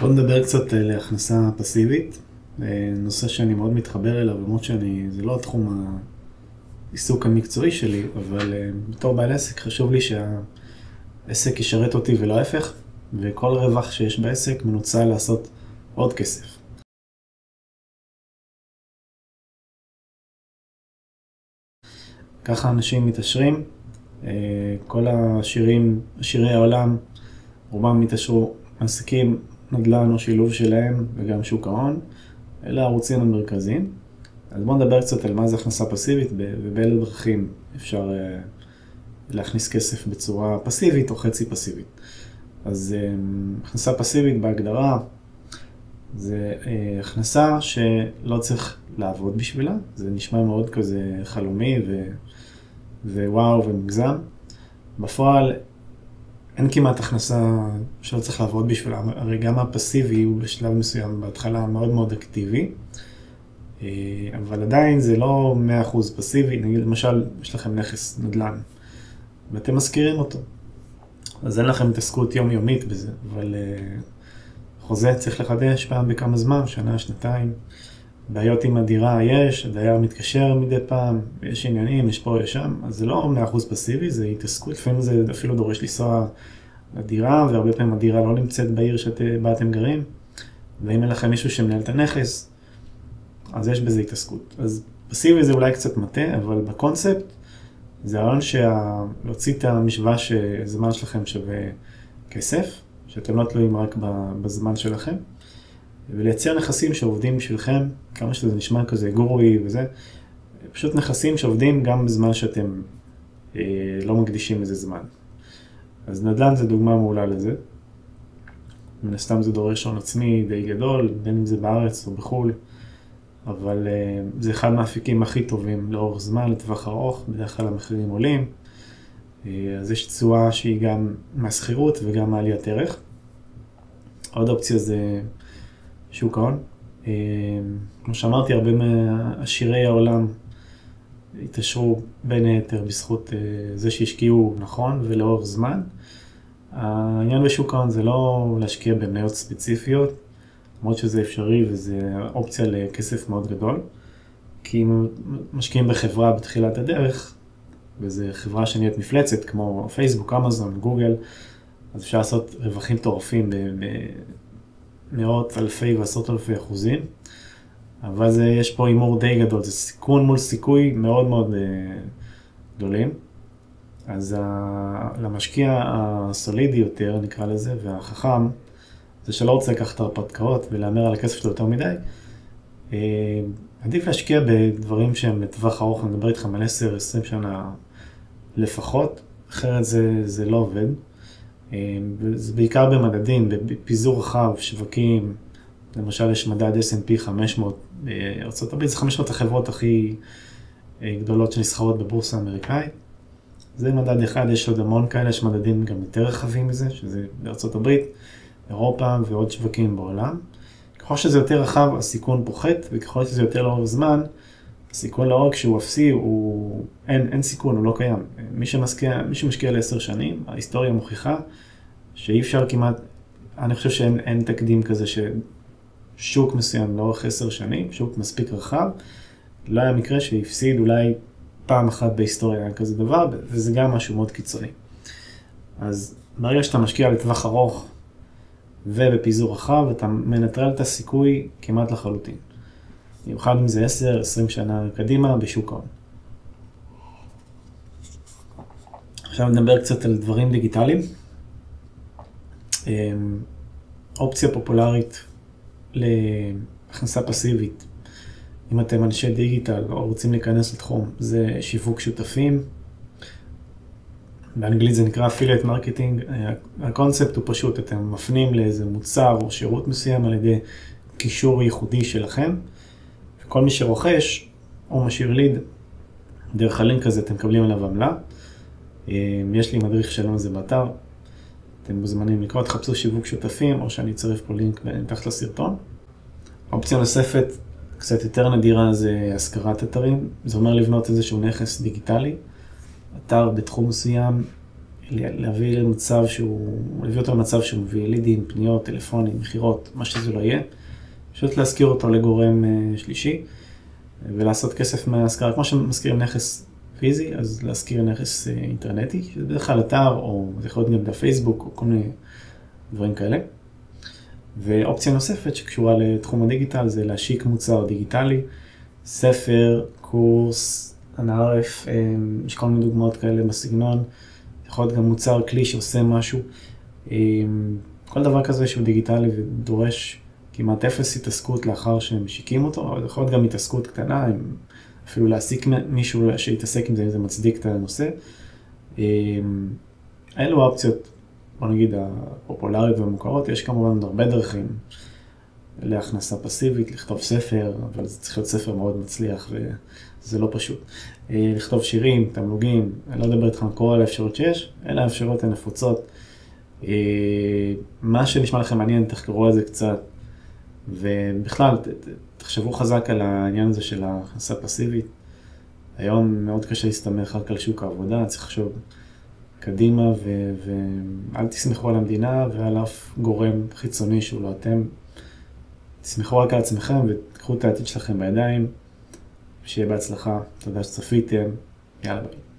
בוא נדבר קצת על הכנסה פסיבית, נושא שאני מאוד מתחבר אליו, למרות שאני, זה לא התחום העיסוק המקצועי שלי, אבל אה, בתור בעל עסק חשוב לי שהעסק ישרת אותי ולא ההפך, וכל רווח שיש בעסק מנוצל לעשות עוד כסף. ככה אנשים מתעשרים, אה, כל השירים, שירי העולם, רובם התעשרו עסקים, נדל"ן או שילוב שלהם וגם שוק ההון, אלה הערוצים המרכזיים. אז בואו נדבר קצת על מה זה הכנסה פסיבית ובאילו דרכים אפשר אה, להכניס כסף בצורה פסיבית או חצי פסיבית. אז אה, הכנסה פסיבית בהגדרה זה הכנסה שלא צריך לעבוד בשבילה, זה נשמע מאוד כזה חלומי ו... ווואו ומוגזם. בפועל אין כמעט הכנסה שלא צריך לעבוד בשבילה, הרי גם הפסיבי הוא בשלב מסוים בהתחלה מאוד מאוד אקטיבי, אה, אבל עדיין זה לא 100% פסיבי, נגיד למשל יש לכם נכס נדל"ן ואתם משכירים אותו, אז אין לכם התעסקות יומיומית בזה, אבל אה, חוזה צריך לחדש פעם בכמה זמן, שנה, שנתיים. בעיות עם הדירה יש, הדייר מתקשר מדי פעם, יש עניינים, יש פה, יש שם, אז זה לא 100% פסיבי, זה התעסקות, לפעמים זה אפילו דורש לנסוע לדירה, והרבה פעמים הדירה לא נמצאת בעיר שבה אתם גרים, ואם אין לכם מישהו שמנהל את הנכס, אז יש בזה התעסקות. אז פסיבי זה אולי קצת מטה, אבל בקונספט, זה הרעיון להוציא את המשוואה שהזמן שלכם שווה כסף, שאתם לא תלויים רק בזמן שלכם. ולייצר נכסים שעובדים בשבילכם, כמה שזה נשמע כזה גורוי וזה, פשוט נכסים שעובדים גם בזמן שאתם אה, לא מקדישים לזה זמן. אז נדל"ן זה דוגמה מעולה לזה. מן הסתם זה דורש הון עצמי די גדול, בין אם זה בארץ או בחו"ל, אבל אה, זה אחד מהאפיקים הכי טובים לאורך זמן, לטווח ארוך, בדרך כלל המחירים עולים. אה, אז יש תשואה שהיא גם מהשכירות וגם מעליית ערך. עוד אופציה זה שוק ההון. אה, כמו שאמרתי, הרבה מעשירי העולם התעשרו בין היתר בזכות אה, זה שהשקיעו נכון ולאורך זמן. העניין בשוק ההון זה לא להשקיע במניות ספציפיות, למרות שזה אפשרי וזה אופציה לכסף מאוד גדול. כי אם משקיעים בחברה בתחילת הדרך, וזו חברה שנהיית מפלצת כמו פייסבוק, אמזון, גוגל, אז אפשר לעשות רווחים מטורפים מאות אלפי ועשרות אלפי אחוזים, אבל זה, יש פה הימור די גדול, זה סיכון מול סיכוי מאוד מאוד uh, גדולים. אז ה, למשקיע הסולידי יותר, נקרא לזה, והחכם, זה שלא רוצה לקחת הרפתקאות ולהמר על הכסף שלו יותר מדי, uh, עדיף להשקיע בדברים שהם לטווח ארוך, אני מדבר איתכם על 10-20 שנה לפחות, אחרת זה, זה לא עובד. זה בעיקר במדדים, בפיזור רחב, שווקים, למשל יש מדד S&P 500 בארה"ב, זה 500 החברות הכי אה, גדולות שנסחרות בבורסה האמריקאית. זה מדד אחד, יש עוד המון כאלה, יש מדדים גם יותר רחבים מזה, שזה בארה"ב, אירופה ועוד שווקים בעולם. ככל שזה יותר רחב, הסיכון פוחת, וככל שזה יותר לאורך זמן, הסיכון לא רק שהוא אפסי, הוא... אין, אין סיכון, הוא לא קיים. מי שמשקיע, מי שמשקיע לעשר שנים, ההיסטוריה מוכיחה שאי אפשר כמעט, אני חושב שאין תקדים כזה ששוק מסוים לאורך עשר שנים, שוק מספיק רחב, לא היה מקרה שהפסיד אולי פעם אחת בהיסטוריה כזה דבר, וזה גם משהו מאוד קיצוני. אז ברגע שאתה משקיע לטווח ארוך ובפיזור רחב, אתה מנטרל את הסיכוי כמעט לחלוטין. במיוחד אם זה 10-20 שנה קדימה בשוק ההון. עכשיו נדבר קצת על דברים דיגיטליים. אמ, אופציה פופולרית להכנסה פסיבית, אם אתם אנשי דיגיטל או רוצים להיכנס לתחום, זה שיווק שותפים. באנגלית זה נקרא affiliate marketing. הקונספט הוא פשוט, אתם מפנים לאיזה מוצר או שירות מסוים על ידי קישור ייחודי שלכם. וכל מי שרוכש או משאיר lead, דרך הלינק הזה אתם מקבלים עליו עמלה. אמ, יש לי מדריך על זה באתר, אתם מוזמנים לקרוא, תחפשו שיווק שותפים, או שאני אצרף פה לינק מתחת לסרטון. אופציה נוספת, קצת יותר נדירה, זה השכרת אתרים. זה אומר לבנות איזשהו נכס דיגיטלי, אתר בתחום מסוים, להביא למצב שהוא, להביא אותו למצב שהוא מביא לידים, פניות, טלפונים, מכירות, מה שזה לא יהיה. פשוט להשכיר אותו לגורם אה, שלישי ולעשות כסף מהשכרה, כמו שמזכירים נכס פיזי, אז להשכיר נכס אה, אינטרנטי, שזה בדרך כלל אתר, או זה יכול להיות גם בפייסבוק, או כל מיני דברים כאלה. ואופציה נוספת שקשורה לתחום הדיגיטל זה להשיק מוצר דיגיטלי, ספר, קורס, אנערף, אה, יש כל מיני דוגמאות כאלה בסגנון, יכול להיות גם מוצר כלי שעושה משהו, כל דבר כזה שהוא דיגיטלי ודורש כמעט אפס התעסקות לאחר שהם משיקים אותו, אבל יכול להיות גם התעסקות קטנה, עם אפילו להעסיק מישהו שיתעסק עם זה, אם זה מצדיק את הנושא. אמ, אלו האופציות, בוא נגיד, הפופולריות והמוכרות, יש כמובן הרבה דרכים להכנסה פסיבית, לכתוב ספר, אבל זה צריך להיות ספר מאוד מצליח וזה לא פשוט. אה, לכתוב שירים, תמלוגים, אני לא אדבר איתך על כל האפשרויות שיש, אלה האפשרויות הנפוצות. אה, מה שנשמע לכם מעניין, תחקרו על זה קצת, ובכלל, תחשבו חזק על העניין הזה של ההכנסה פסיבית. היום מאוד קשה להסתמך רק על שוק העבודה, צריך לחשוב קדימה ואל תסמכו על המדינה ועל אף גורם חיצוני שהוא לא אתם. תסמכו רק על עצמכם ותקחו את העתיד שלכם בידיים. שיהיה בהצלחה, תודה שצפיתם, יאללה ביי.